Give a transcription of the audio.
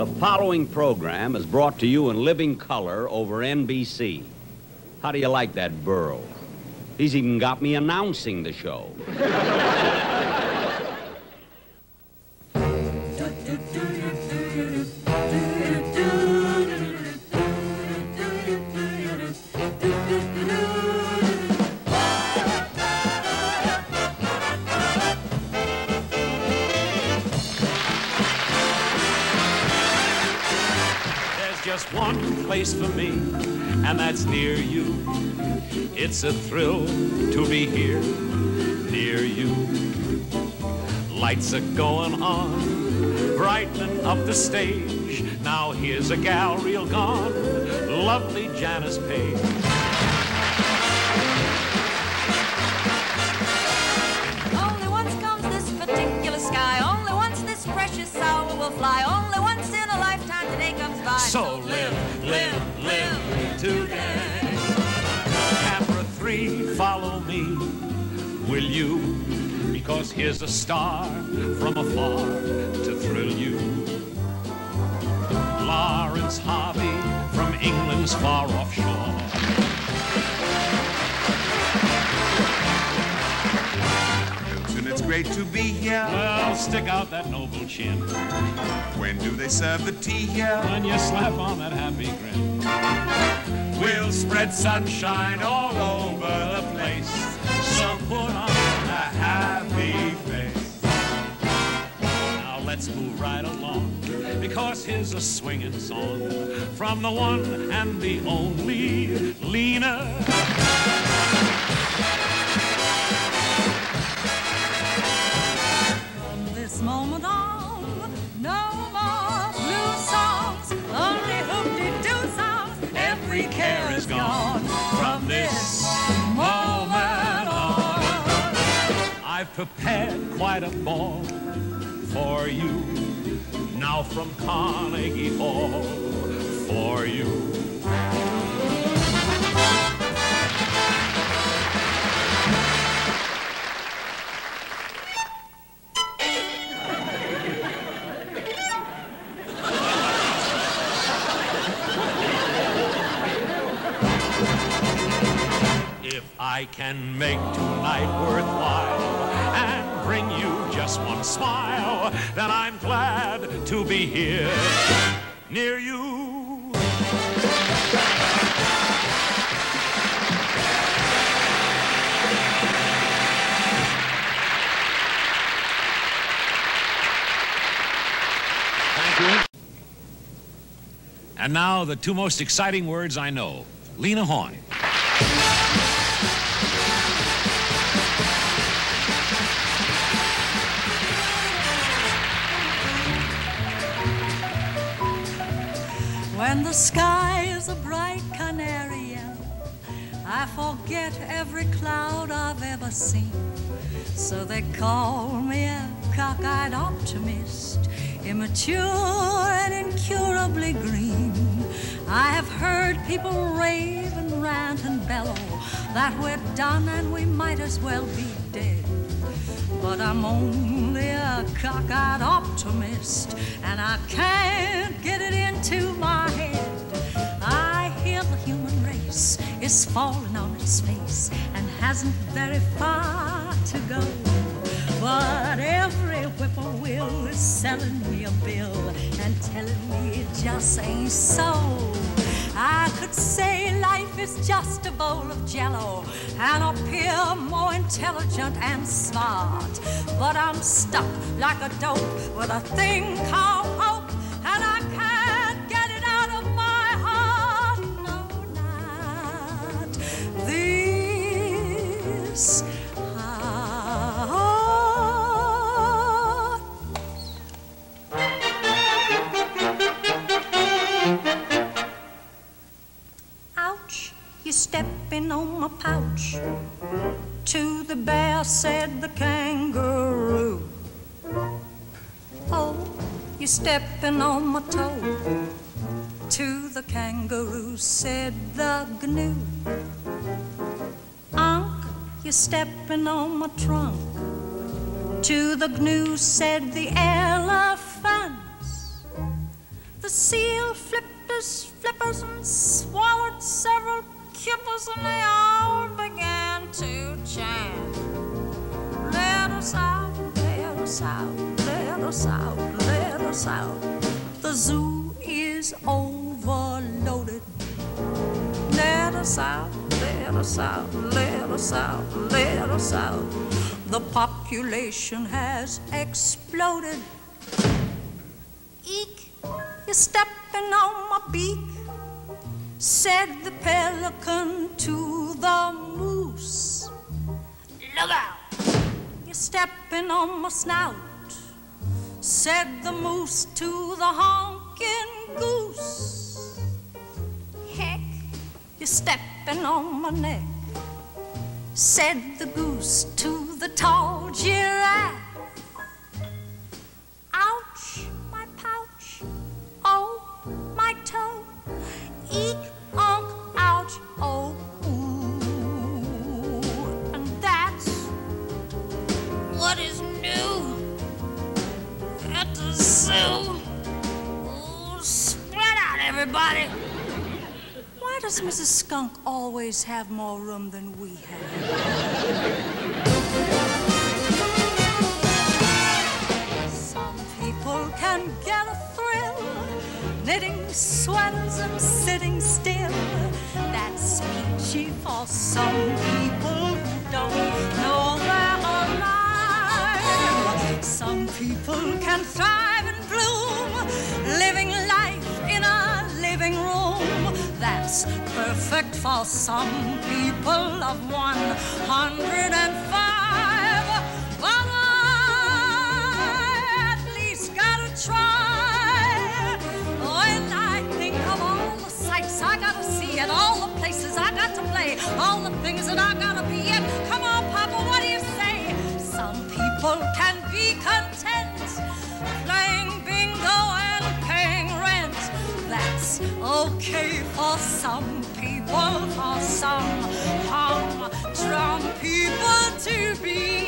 The following program is brought to you in living color over NBC. How do you like that Berle? He's even got me announcing the show. Just one place for me, and that's near you. It's a thrill to be here near you. Lights are going on, brightening up the stage. Now here's a gal real gone, lovely Janis Paige. Only once comes this particular sky. Only once this precious hour will fly. Only So live, live, live today. Camera three, follow me, will you? Because here's a star from afar to thrill you. Laurence Harvey from England's far off great to be here. Well, stick out that noble chin When do they serve the tea here? when you slap on that happy grin. We'll spread sunshine all over the place. So put on a happy face. Now let's move right along because here's a swinging song from the one and the only Lena. I've prepared quite a ball for you. Now from Carnegie Hall for you. If I can make tonight worth bring you just one smile, then I'm glad to be here near you. Thank you. And now, the two most exciting words I know Lena Horne. When the sky is a bright canary yellow, I forget every cloud I've ever seen. So they call me a cockeyed optimist, immature and incurably green. I have heard people rave and rant and bellow that we're done and we might as well be dead. But I'm only a cockeyed optimist, and I can't is falling on its face and hasn't very far to go. But every whippoorwill is selling me a bill and telling me it just ain't so. I could say life is just a bowl of jello and appear more intelligent and smart. But I'm stuck like a dope with a thing called stepping on my pouch. To the bear said the kangaroo. Oh, you're stepping on my toe. To the kangaroo said the gnu. Unc, you're stepping on my trunk. To the gnu said the elephants. The seal flipped his flippers and swallowed several kippers, and they all began to chant. Let us out, let us out, let us out, let us out. The zoo is overloaded. Let us out, let us out, let us out, let us out. The population has exploded. Eek, you're stepping on my beak, said the pelican to the moose. Look out, you're stepping on my snout, said the moose to the honking goose. Heck, you're stepping on my neck, said the goose to the tall giraffe. What is new at the zoo. Ooh, spread out, everybody. Why does Mrs. Skunk always have more room than we have? Some people can get a thrill knitting sweaters and sitting still. That's peachy for some people can thrive and bloom, living life in a living room. That's perfect for some people of 105. But I at least gotta try. When I think of all the sights I gotta see and all the places I got to play, all the things that I gotta be in. Come on, Papa, what do you say? Some people can be content for some people, for some humdrum people to be.